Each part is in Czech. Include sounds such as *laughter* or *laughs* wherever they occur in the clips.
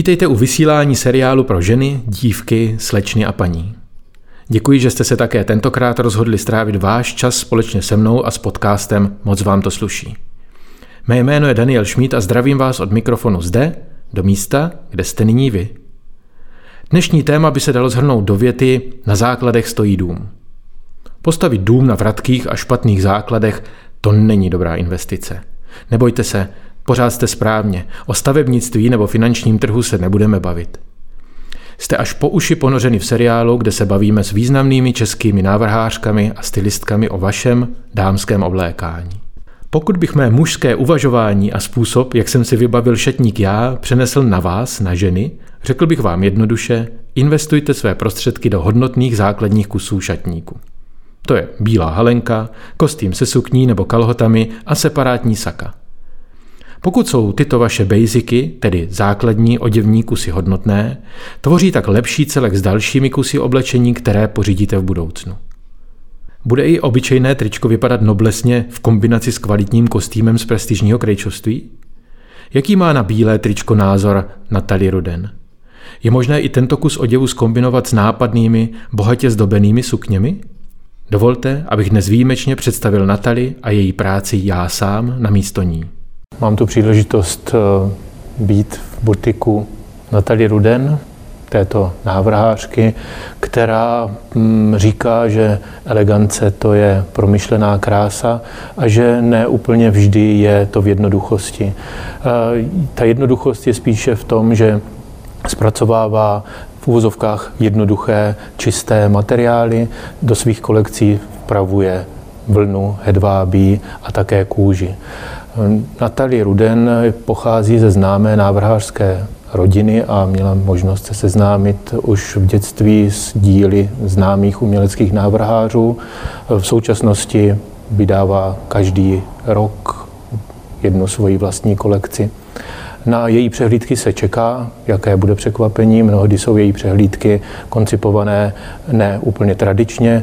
Vítejte u vysílání seriálu pro ženy, dívky, slečny a paní. Děkuji, že jste se také tentokrát rozhodli strávit váš čas společně se mnou a s podcastem Moc vám to sluší. Mé jméno je Daniel Šmít a zdravím vás od mikrofonu zde, do místa, kde jste nyní vy. Dnešní téma by se dalo zhrnout do věty Na základech stojí dům. Postavit dům na vratkých a špatných základech to není dobrá investice. Nebojte se, pořád jste správně. O stavebnictví nebo finančním trhu se nebudeme bavit. Jste až po uši ponořeni v seriálu, kde se bavíme s významnými českými návrhářkami a stylistkami o vašem dámském oblékání. Pokud bych mé mužské uvažování a způsob, jak jsem si vybavil šatník já, přenesl na vás, na ženy, řekl bych vám jednoduše, investujte své prostředky do hodnotných základních kusů šatníku. To je bílá halenka, kostým se sukní nebo kalhotami a separátní saka. Pokud jsou tyto vaše basicy, tedy základní oděvní kusy hodnotné, tvoří tak lepší celek s dalšími kusy oblečení, které pořídíte v budoucnu. Bude i obyčejné tričko vypadat noblesně v kombinaci s kvalitním kostýmem z prestižního krejčoství? Jaký má na bílé tričko názor Natalie Ruden? Je možné i tento kus oděvu skombinovat s nápadnými, bohatě zdobenými sukněmi? Dovolte, abych dnes výjimečně představil Natali a její práci já sám na místo ní. Mám tu příležitost eh, být v butiku Natalie Ruden, této návrhářky, která mm, říká, že elegance to je promyšlená krása a že ne úplně vždy je to v jednoduchosti. Eh, ta jednoduchost je spíše v tom, že zpracovává v úvozovkách jednoduché, čisté materiály, do svých kolekcí vpravuje vlnu, hedvábí a také kůži. Natalie Ruden pochází ze známé návrhářské rodiny a měla možnost se seznámit už v dětství s díly známých uměleckých návrhářů. V současnosti vydává každý rok jednu svoji vlastní kolekci. Na její přehlídky se čeká, jaké bude překvapení. Mnohdy jsou její přehlídky koncipované ne úplně tradičně.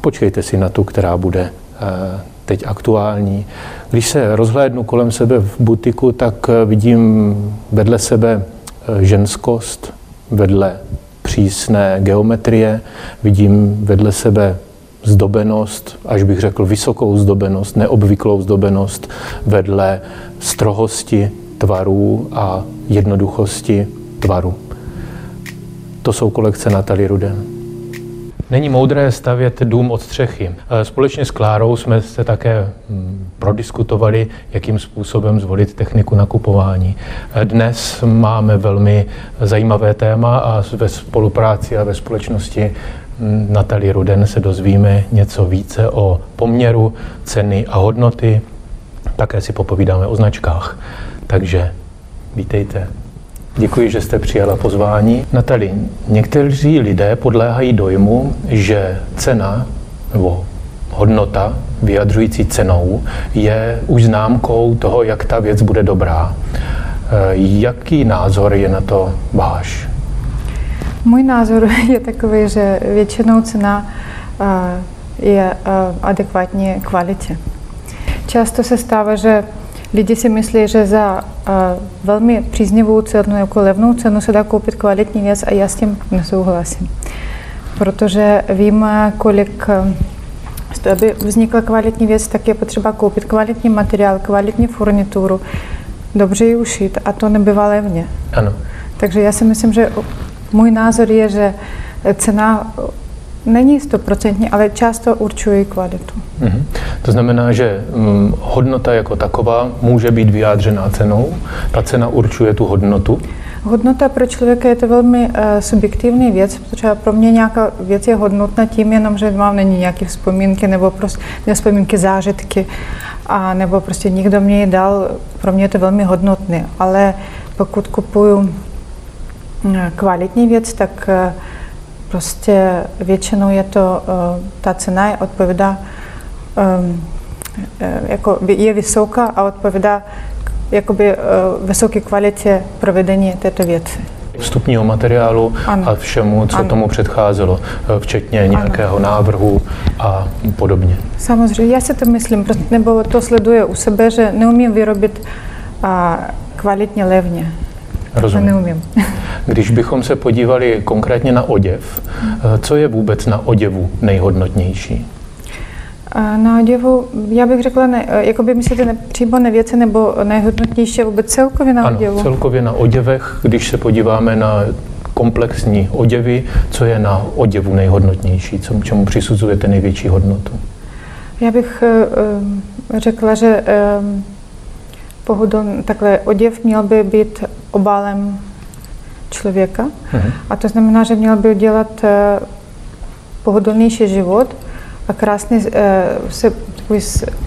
Počkejte si na tu, která bude eh, teď aktuální. Když se rozhlédnu kolem sebe v butiku, tak eh, vidím vedle sebe eh, ženskost, vedle přísné geometrie, vidím vedle sebe zdobenost, až bych řekl vysokou zdobenost, neobvyklou zdobenost, vedle strohosti tvarů a jednoduchosti tvaru. To jsou kolekce Natalie Ruden. Není moudré stavět dům od střechy. E, společně s Klárou jsme se také prodiskutovali, jakým způsobem zvolit techniku nakupování. E, dnes máme velmi zajímavé téma a ve spolupráci a ve společnosti Natalie Ruden se dozvíme něco více o poměru ceny a hodnoty. Také si popovídáme o značkách. Takže vítejte. Děkuji, že jste přijala pozvání. Natali, někteří lidé podléhají dojmu, že cena nebo hodnota vyjadřující cenou je už známkou toho, jak ta věc bude dobrá. Eh, jaký názor je na to váš? Můj názor *laughs* je takový, že většinou cena eh, je eh, adekvátní kvalitě. Často se stává, že Lidi si myslí, že za uh, velmi příznivou cenu, jako levnou cenu se dá koupit kvalitní věc a já s tím nesouhlasím. Protože vím, kolik, aby vznikla kvalitní věc, tak je potřeba koupit kvalitní materiál, kvalitní furnituru, dobře ji ušít a to nebývá levně. Ano. Takže já si myslím, že můj názor je, že cena Není stoprocentně, ale často určují kvalitu. Mm-hmm. To znamená, že hm, hodnota jako taková může být vyjádřená cenou. Ta cena určuje tu hodnotu. Hodnota pro člověka je to velmi uh, subjektivní věc, protože pro mě nějaká věc je hodnotná tím jenom, že mám není nějaké vzpomínky nebo prostě ne vzpomínky, zážitky, a nebo prostě někdo mě je dal, pro mě je to velmi hodnotné. Ale pokud kupuju eh, kvalitní věc, tak uh, Prostě většinou je to, eh, ta cena odpovídá, ehm, eh, jako je vysoká a odpovídá jakoby eh, vysoké kvalitě provedení této věci vstupního materiálu ano. a všemu, co ano. tomu předcházelo, včetně nějakého ano. návrhu a podobně. Samozřejmě, já si to myslím, nebo to sleduje u sebe, že neumím vyrobit kvalitně levně. Rozumím. To neumím. *laughs* Když bychom se podívali konkrétně na oděv, co je vůbec na oděvu nejhodnotnější? Na oděvu, já bych řekla, ne, jako by myslíte ne, přímo na věci nebo nejhodnotnější vůbec celkově na ano, oděvu? celkově na oděvech, když se podíváme na komplexní oděvy, co je na oděvu nejhodnotnější, co, čemu přisuzujete největší hodnotu? Já bych uh, řekla, že uh, pohodl, takhle oděv měl by být obálem člověka. Uh-huh. A to znamená, že měl by udělat uh, pohodlnější život a krásný uh, se, takový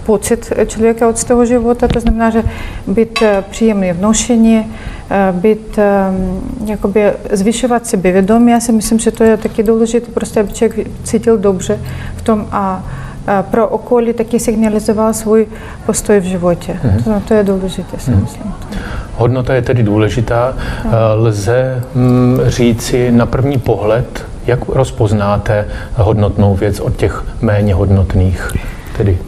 pocit člověka od toho života. To znamená, že být uh, příjemný v nošení, být, jakoby zvyšovat sebevědomí. Já si myslím, že to je taky důležité, prostě aby člověk cítil dobře v tom a pro okolí taky signalizoval svůj postoj v životě. Mm-hmm. To, to je důležité, si mm-hmm. myslím. Hodnota je tedy důležitá. No. Lze mm, říci na první pohled, jak rozpoznáte hodnotnou věc od těch méně hodnotných, tedy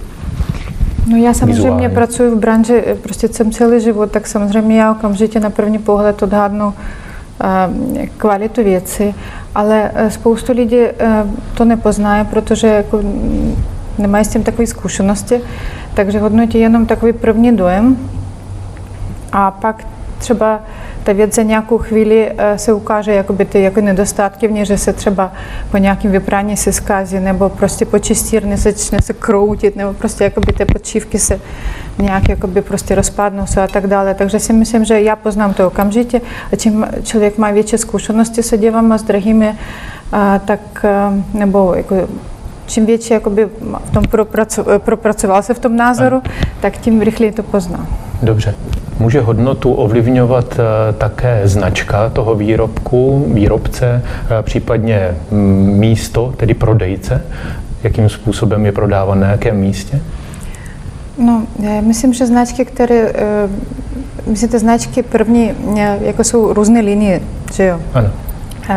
No já samozřejmě vizuálně. pracuji v branži eh, prostě jsem celý život, tak samozřejmě já okamžitě na první pohled odhadnu uh, kvalitu věci, ale spoustu lidí to nepozná, protože jako nemají s tím takové zkušenosti, takže hodnotí jenom takový první dojem a pak třeba ta věc za nějakou chvíli eh, se ukáže jakoby ty jako nedostatky v ní, že se třeba po nějakém vyprání se zkazí, nebo prostě po čistírně začne se kroutit, nebo prostě jakoby ty počívky se nějak jakoby prostě rozpadnou se a tak dále. Takže si myslím, že já poznám to okamžitě a čím člověk má větší zkušenosti se děvama s drahými, tak eh, nebo jako čím větší jakoby v tom propracoval se v tom názoru, tak tím rychleji to pozná. Dobře. Může hodnotu ovlivňovat eh, také značka toho výrobku, výrobce, eh, případně mm, místo, tedy prodejce, jakým způsobem je prodávan, na jakém místě? No, já myslím, že značky, které, eh, myslíte značky první, jako jsou různé linie, že jo? Ano.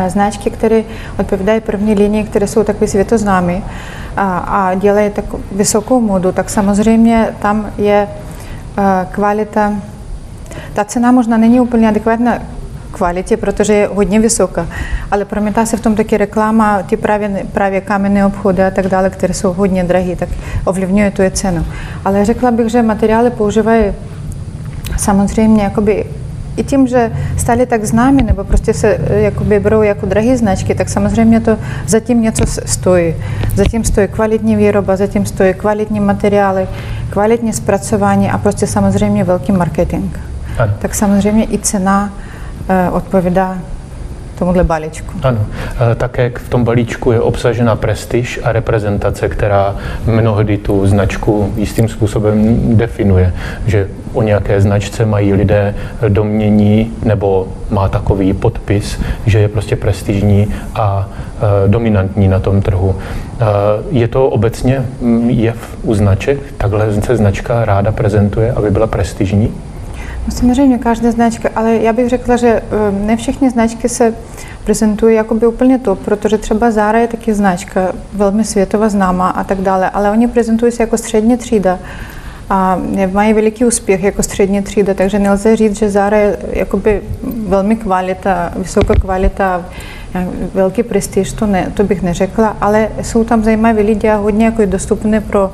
Značky, které odpovídají první linii, které jsou takové světoznámy a, a dělají tak vysokou modu, tak samozřejmě tam je kvalita ta cena možná není úplně adekvátna kvalitě, protože je hodně vysoká, ale promítá se v tom taky reklama, ty právě, právě kamenné obchody a tak dále, které jsou hodně drahé, tak ovlivňuje tu cenu. Ale řekla bych, že materiály používají samozřejmě jakoby i tím, že stali tak známi, nebo prostě se jakoby berou jako drahé značky, tak samozřejmě to zatím něco stojí. Zatím stojí kvalitní výroba, zatím stojí kvalitní materiály, kvalitní zpracování a prostě samozřejmě velký marketing ano. tak samozřejmě i cena eh, odpovídá tomuhle balíčku. Ano, eh, také v tom balíčku je obsažena prestiž a reprezentace, která mnohdy tu značku jistým způsobem definuje, že o nějaké značce mají lidé domění nebo má takový podpis, že je prostě prestižní a e, dominantní na tom trhu. E, je to obecně jev u značek? Takhle se značka ráda prezentuje, aby byla prestižní? No, samozřejmě každá značka, ale já bych řekla, že ehm, ne všechny značky se prezentují jakoby úplně to, protože třeba Zara je taky značka, velmi světová známá a tak dále, ale oni prezentují se jako střední třída mají veliký úspěch jako střední třída, takže nelze říct, že Zara je jakoby velmi kvalita, vysoká kvalita, velký prestiž, to, ne, to bych neřekla, ale jsou tam zajímavé lidi a hodně jako dostupné pro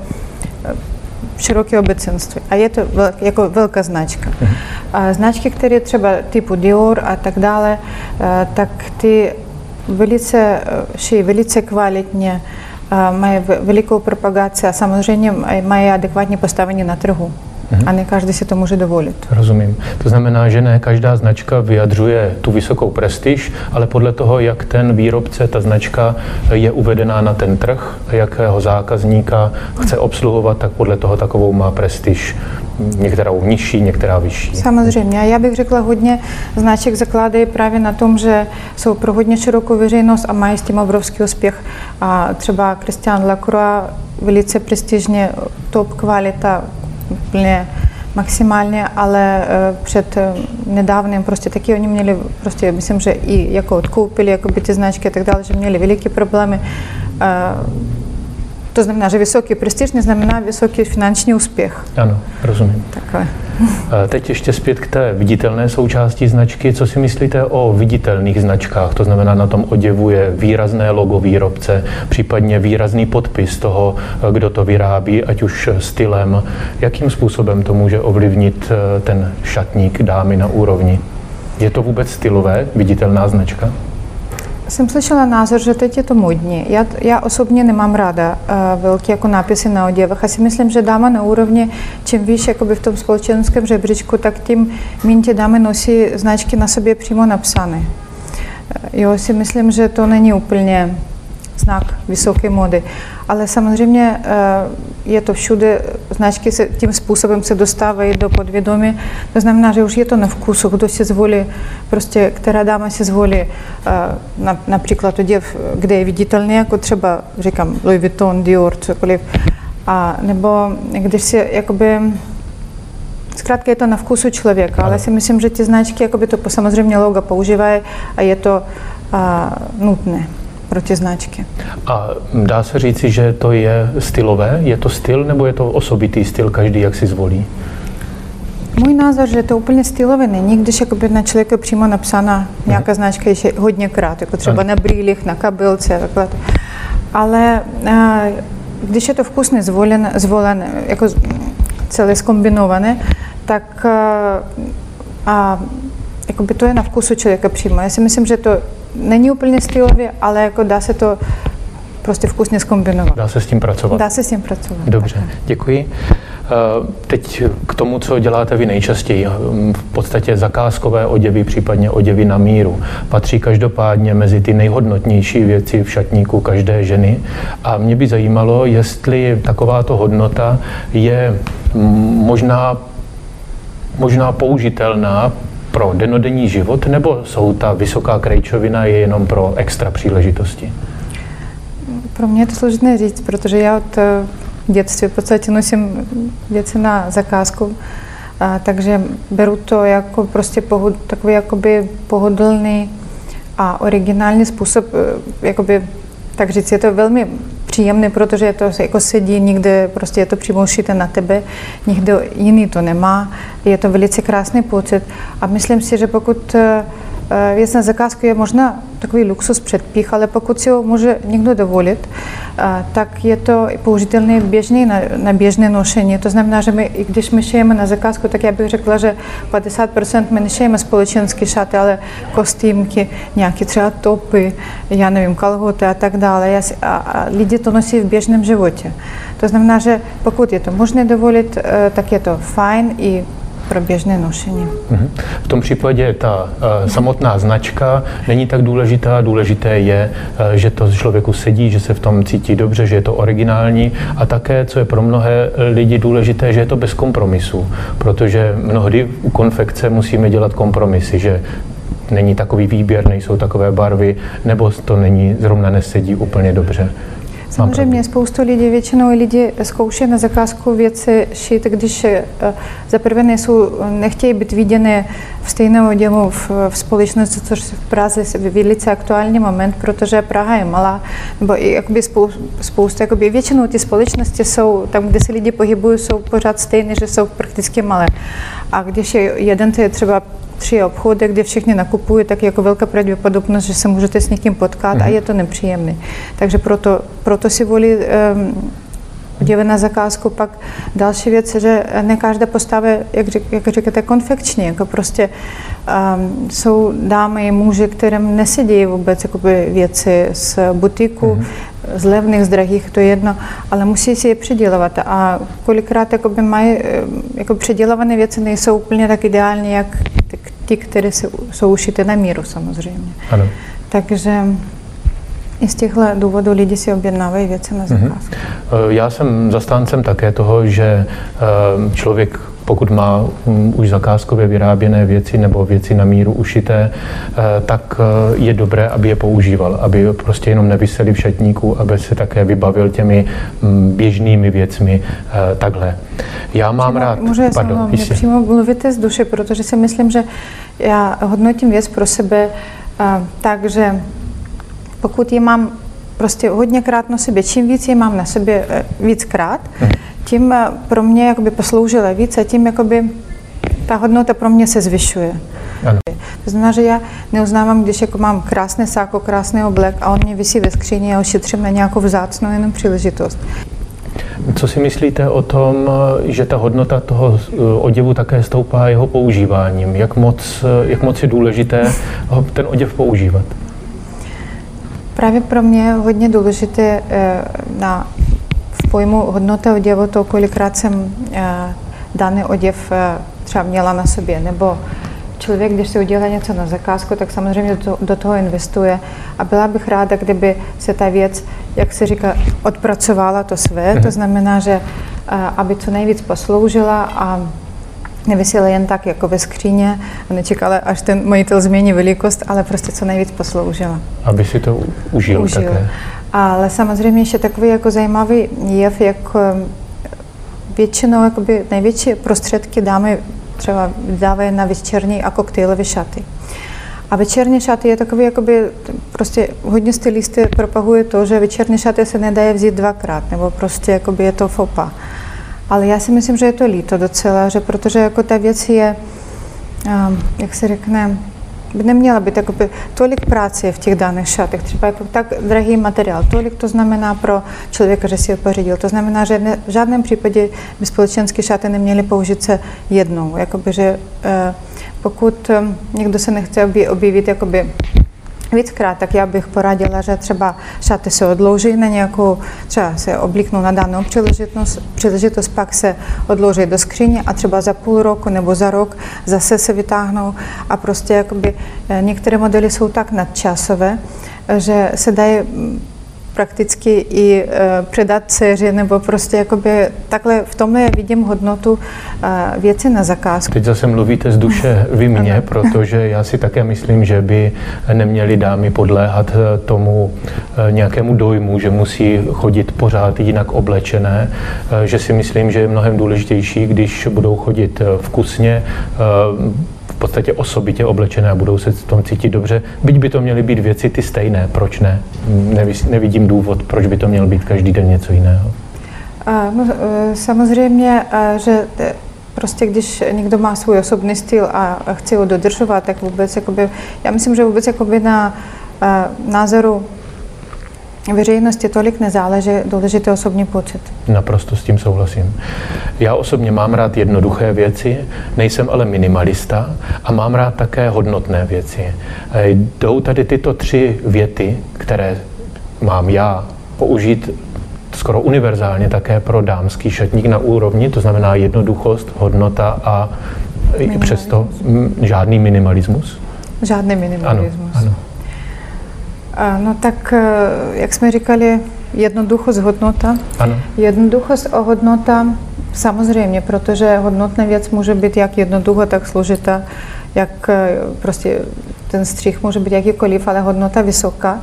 široké obecenství. A je to velk, jako velká značka. Uh-huh. A značky, které třeba typu Dior a tak dále, tak ty velice, velice kvalitně, mají velikou propagaci a samozřejmě mají adekvátní postavení na trhu. Mhm. A ne každý si to může dovolit. Rozumím. To znamená, že ne každá značka vyjadřuje tu vysokou prestiž, ale podle toho, jak ten výrobce, ta značka je uvedená na ten trh, jakého zákazníka chce obsluhovat, tak podle toho takovou má prestiž. Některou nižší, některá vyšší. Samozřejmě. Já bych řekla, hodně značek zakládají právě na tom, že jsou pro hodně širokou veřejnost a mají s tím obrovský úspěch. A třeba Christian Lacroix velice prestižně, top kvalita, úplně maximálně, ale eh, před eh, nedávným prostě taky oni měli, prostě myslím, že i jako odkoupili jako by ty značky a tak dále, že měli veliké problémy. To znamená, že vysoký prestiž neznamená vysoký finanční úspěch. Ano, rozumím. Takové. Teď ještě zpět k té viditelné součásti značky. Co si myslíte o viditelných značkách? To znamená, na tom oděvu je výrazné logo výrobce, případně výrazný podpis toho, kdo to vyrábí, ať už stylem. Jakým způsobem to může ovlivnit eh, ten šatník dámy na úrovni? Je to vůbec stylové, viditelná značka? Jsem slyšela názor, že teď je to modní. Já, já osobně nemám ráda uh, velké jako nápisy na oděvech. Asi myslím, že dáma na úrovni, čím výš jakoby v tom společenském žebříčku, tak tím méně ty dámy nosí značky na sobě přímo napsané. Jo, si myslím, že to není úplně znak vysoké mody. Ale samozřejmě eh, je to všude, značky se tím způsobem se dostávají do podvědomí. To znamená, že už je to na vkusu, kdo si zvolí, prostě, která dáma si zvolí eh, například oděv, kde je viditelný, jako třeba, říkám, Louis Vuitton, Dior, cokoliv. A nebo když si jakoby Zkrátka je to na vkusu člověka, ale si myslím, že ty značky jakoby to samozřejmě logo používají a je to a, nutné pro ty značky. A dá se říci, že to je stylové? Je to styl nebo je to osobitý styl, každý jak si zvolí? Můj názor, že to úplně stylové není, když jakoby na člověka přímo napsána nějaká mhm. značka ještě hodněkrát, jako třeba na brýlích, na kabelce, takhle. Ale a, když je to vkusně zvolen, zvolen, jako celé zkombinované, tak a, a jakoby to je na vkusu člověka přímo. Já si myslím, že to není úplně stylově, ale jako dá se to prostě vkusně zkombinovat. Dá se s tím pracovat. Dá se s tím pracovat. Dobře, tak. děkuji. Eh, teď k tomu, co děláte vy nejčastěji. V podstatě zakázkové oděvy, případně oděvy na míru, patří každopádně mezi ty nejhodnotnější věci v šatníku každé ženy. A mě by zajímalo, jestli takováto hodnota je možná možná použitelná pro denodenní život, nebo jsou ta vysoká krejčovina je jenom pro extra příležitosti? Pro mě je to složité říct, protože já od eh, dětství v podstatě nosím věci na zakázku, a, takže beru to jako prostě pohod, takový jakoby pohodlný a originální způsob, eh, jakoby, tak říct, je to velmi příjemný, protože to jako sedí někde, prostě je to přímo ušité na tebe, nikdo jiný to nemá. Je to velice krásný pocit a myslím si, že pokud eh, Eh, věc na zakázku je možná takový luxus předpích, ale pokud si ho může někdo dovolit, eh, tak je to použitelné běžný na, na běžné nošení. To znamená, že my, i když my šijeme na zakázku, tak já bych řekla, že 50% my nešijeme společenské šaty, ale kostýmky, nějaké třeba topy, já nevím, kalhoty a tak dále. A, a lidi to nosí v běžném životě. To znamená, že pokud je to možné dovolit, eh, tak pro běžné nošení. Mhm. V tom případě ta uh, samotná značka není tak důležitá. Důležité je, uh, že to člověku sedí, že se v tom cítí dobře, že je to originální a také, co je pro mnohé lidi důležité, že je to bez kompromisu, protože mnohdy u konfekce musíme dělat kompromisy, že není takový výběr, nejsou takové barvy, nebo to není, zrovna nesedí úplně dobře. Samozřejmě spoustu lidí, většinou lidi zkouší na zakázku věci šít, když eh, za prvé nejsou, nechtějí být viděny v stejném oděvu v, v společnosti, což v Praze je velice aktuální moment, protože Praha je malá, nebo i jakoby spoustu, jakoby většinou ty společnosti jsou, tam, kde se lidi pohybují, jsou pořád stejné, že jsou prakticky malé. A když je jeden, to je třeba tři obchody, kde všichni nakupují, tak je jako velká pravděpodobnost, že se můžete s někým potkat mm-hmm. a mhm. je to nepříjemné. Takže proto, proto si volí um, na zakázku. Pak další věc, že ne každá postava, jak, řík, jak říkáte, konfekční, jako prostě um, jsou dámy, muži, kterým nesedí vůbec jakoby, věci z butiku, mm-hmm. z levných, z drahých, to je jedno, ale musí si je předělovat. A kolikrát jakoby, mají jako předělované věci nejsou úplně tak ideální, jak ty, které jsou ušité na míru samozřejmě. Ano. Takže i z těchto důvodů lidi si objednávají věci na mhm. zakázku. Já jsem zastáncem také toho, že eh, člověk pokud má um, už zakázkově vyráběné věci nebo věci na míru ušité, eh, tak eh, je dobré, aby je používal, aby prostě jenom nevyseli v šatníku, aby se také vybavil těmi mm, běžnými věcmi takhle. Já mám přímo, rád... Můžu pardon, přímo mluvíte z duše, protože si myslím, že já hodnotím věc pro sebe tak, že pokud ji mám prostě hodněkrát na sobě. Čím víc je mám na sobě eh, víckrát, mhm. Tím eh, pro mě jakoby posloužila víc a tím jakoby ta hodnota pro mě se zvyšuje. Ano. To znamená, že já neuznávám, když jako mám krásné sáko, krásný oblek a on mě vysí ve skříni a ošetřím na nějakou vzácnou jenom příležitost. Co si myslíte o tom, že ta hodnota toho eh, oděvu také stoupá jeho používáním? Jak moc, eh, jak moc je důležité ten oděv používat? Právě pro mě je hodně důležité eh, na, v pojmu hodnota oděvu to, kolikrát jsem daný oděv třeba měla na sobě, nebo člověk, když si udělá něco na zakázku, tak samozřejmě do, do toho investuje. A byla bych ráda, kdyby se ta věc, jak se říká, odpracovala to své. To mhm. znamená, že aby co nejvíc posloužila a nevysíla jen tak jako ve skříně a nečekala, až ten majitel změní velikost, ale prostě co nejvíc posloužila. Aby si to užil, užil. také. Ale samozřejmě ještě takový jako zajímavý jev, jak většinou jakoby největší prostředky dáme třeba dávají na večerní a koktejlové šaty. A večerní šaty je takový, jakoby, prostě hodně stylisty propaguje to, že večerní šaty se nedají vzít dvakrát, nebo prostě jakoby je to fopa. Ale já si myslím, že je to líto docela, že protože jako ta věc je, um, jak se řekne, být jakoby, tolik práce v těch daných šatech, třeba jako tak drahý materiál, tolik to znamená pro člověka, že si ho pořídil. To znamená, že v žádném případě by společenské šaty neměly použít se jednou. Jakoby, že eh, pokud eh, někdo se nechce objevit jakoby víckrát, tak já bych poradila, že třeba šaty se odloží na nějakou, třeba se oblíknou na danou příležitost, příležitost, pak se odloží do skříně a třeba za půl roku nebo za rok zase se vytáhnou. A prostě jakoby eh, některé modely jsou tak nadčasové, že se dají prakticky i e, předat dceři, nebo prostě jakoby takhle v tomhle já vidím hodnotu e, věci na zakázku. Teď zase mluvíte z duše *laughs* vy mě, protože já si také myslím, že by neměly dámy podléhat e, tomu nějakému dojmu, že musí chodit pořád jinak oblečené, že si myslím, že je mnohem důležitější, když budou chodit vkusně, podstatě osobitě oblečené a budou se v tom cítit dobře. Byť by to měly být věci ty stejné, proč ne? Nevidím důvod, proč by to mělo být každý den něco jiného. No, e, samozřejmě, že prostě když někdo má svůj osobní styl a chce ho dodržovat, tak vůbec, jakoby, já myslím, že vůbec jakoby na názoru veřejnosti tolik nezáleží, důležitý osobní pocit. Naprosto s tím souhlasím. Já osobně mám rád jednoduché věci, nejsem ale minimalista a mám rád také hodnotné věci. Jdou tady tyto tři věty, které mám já použít skoro univerzálně také pro dámský šatník na úrovni, to znamená jednoduchost, hodnota a i přesto žádný minimalismus? Žádný minimalismus. Ano, ano. No tak, e, jak jsme říkali, jednoduchost hodnota. Ano. Jednoduchost a hodnota samozřejmě, protože hodnotná věc může být jak jednoduchá, tak složitá, jak e, prostě ten střih může být jakýkoliv, ale hodnota vysoká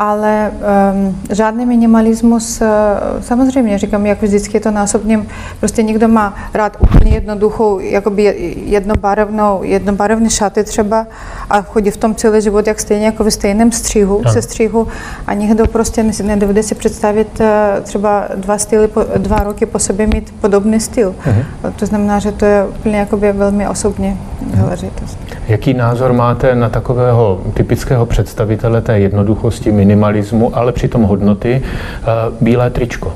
ale um, žádný minimalismus, uh, samozřejmě říkám, jako vždycky je to násobně, prostě někdo má rád úplně jednoduchou, jakoby jednobarevnou, jednobarevné šaty třeba a chodí v tom celý život, jak stejně jako ve stejném střihu, no. se střihu a někdo prostě nedovede si představit uh, třeba dva styly, dva roky po sobě mít podobný styl. Uh-huh. To znamená, že to je úplně jakoby velmi osobní záležitost. Jaký názor máte na takového typického představitele té jednoduchosti, minimalismu, ale přitom hodnoty, eh, bílé tričko?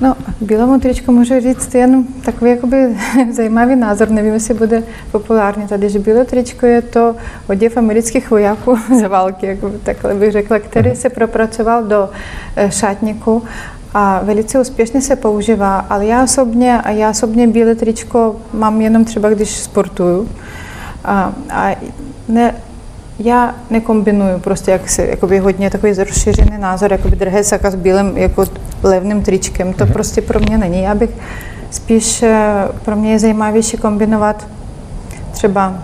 No, bílému tričku můžu říct jen takový jakoby *laughs* zajímavý názor, nevím, jestli bude populární tady, že bílé tričko je to oděv amerických vojáků *laughs* za války, jako takhle bych řekla, který mhm. se propracoval do eh, šatníku a velice úspěšně se používá, ale já osobně, a já osobně bílé tričko mám jenom třeba, když sportuju. A, a ne, já nekombinuju prostě jak si, jakoby hodně takový rozšířený názor, jakoby drahé saka s bílým jako levným tričkem. To mm-hmm. prostě pro mě není. Já bych spíš, pro mě je zajímavější kombinovat třeba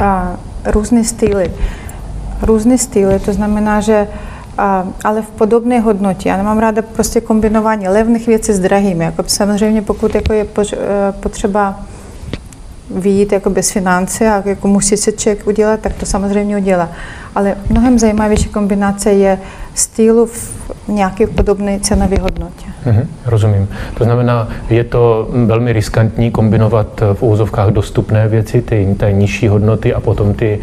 a, různé styly. Různé styly, to znamená, že ale v podobné hodnotě. Já nemám ráda prostě kombinování levných věcí s drahými. Jako samozřejmě, pokud jako je eh, potřeba vyjít jako bez finance a jako musí se člověk udělat, tak to samozřejmě udělá. Ale mnohem zajímavější kombinace je stylu v nějaké podobné cenové hodnotě. Mm-hmm, rozumím. To znamená, je to velmi riskantní kombinovat v úzovkách dostupné věci, ty té nižší hodnoty a potom ty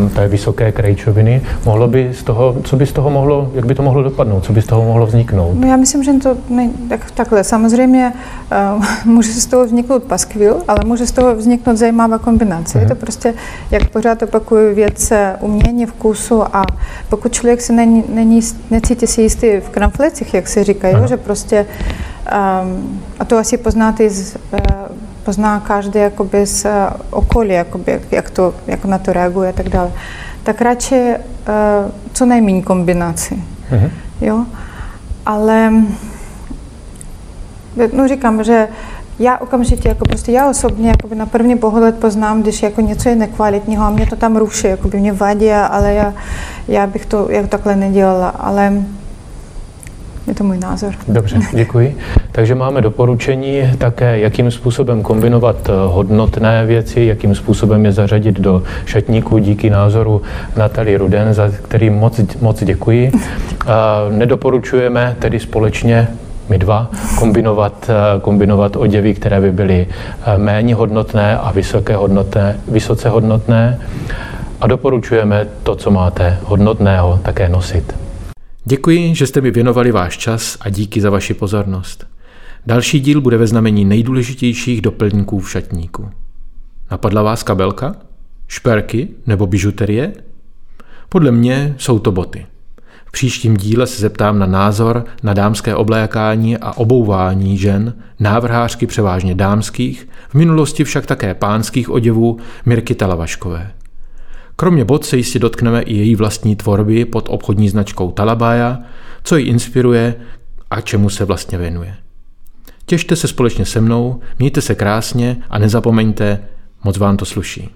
uh, té vysoké krejčoviny. Mohlo by z toho, co by z toho mohlo, jak by to mohlo dopadnout, co by z toho mohlo vzniknout? No já myslím, že to ne, tak, takhle. Samozřejmě uh, *laughs* může z toho vzniknout paskvil, ale může z toho vzniknout zajímavá kombinace. Mm-hmm. Je to mhm. prostě, jak pořád opakuju, věc umění, vkusu a pokud člověk se není, není, necítí si jistý v kramflecích, jak se říká, jo, že prostě, um, a to asi poznáte z, uh, pozná každý jakoby z uh, okolí, jakoby, jak, to, jak na to reaguje a tak dále, tak radši uh, co nejméně kombinací. Mm-hmm. Jo? Ale no říkám, že já okamžitě, jako prostě já osobně jako na první pohled poznám, když jako něco je nekvalitního a mě to tam ruší, jako by mě vadí, ale já, já bych to jak takhle nedělala, ale je to můj názor. Dobře, děkuji. Takže máme doporučení také, jakým způsobem kombinovat eh, hodnotné věci, jakým způsobem je zařadit do šatníku díky názoru Natalie Ruden, za který moc, moc děkuji. Nedoporučujeme tedy společně my dva, kombinovat, eh, kombinovat oděvy, které by byly eh, méně hodnotné a vysoké hodnotné, vysoce hodnotné. A doporučujeme to, co máte hodnotného, také nosit. Děkuji, že jste mi věnovali váš čas a díky za vaši pozornost. Další díl bude ve znamení nejdůležitějších doplňků v šatníku. Napadla vás kabelka? Šperky nebo bižuterie? Podle mě jsou to boty. V příštím díle se zeptám na názor na dámské oblékání a obouvání žen, návrhářky převážně dámských, v minulosti však také pánských oděvů Mirky Talavaškové. Kromě bot se jistě dotkneme i její vlastní tvorby pod obchodní značkou Talabaya, co ji inspiruje a čemu se vlastně věnuje. Těšte se společně se mnou, mějte se krásně a nezapomeňte, moc vám to sluší.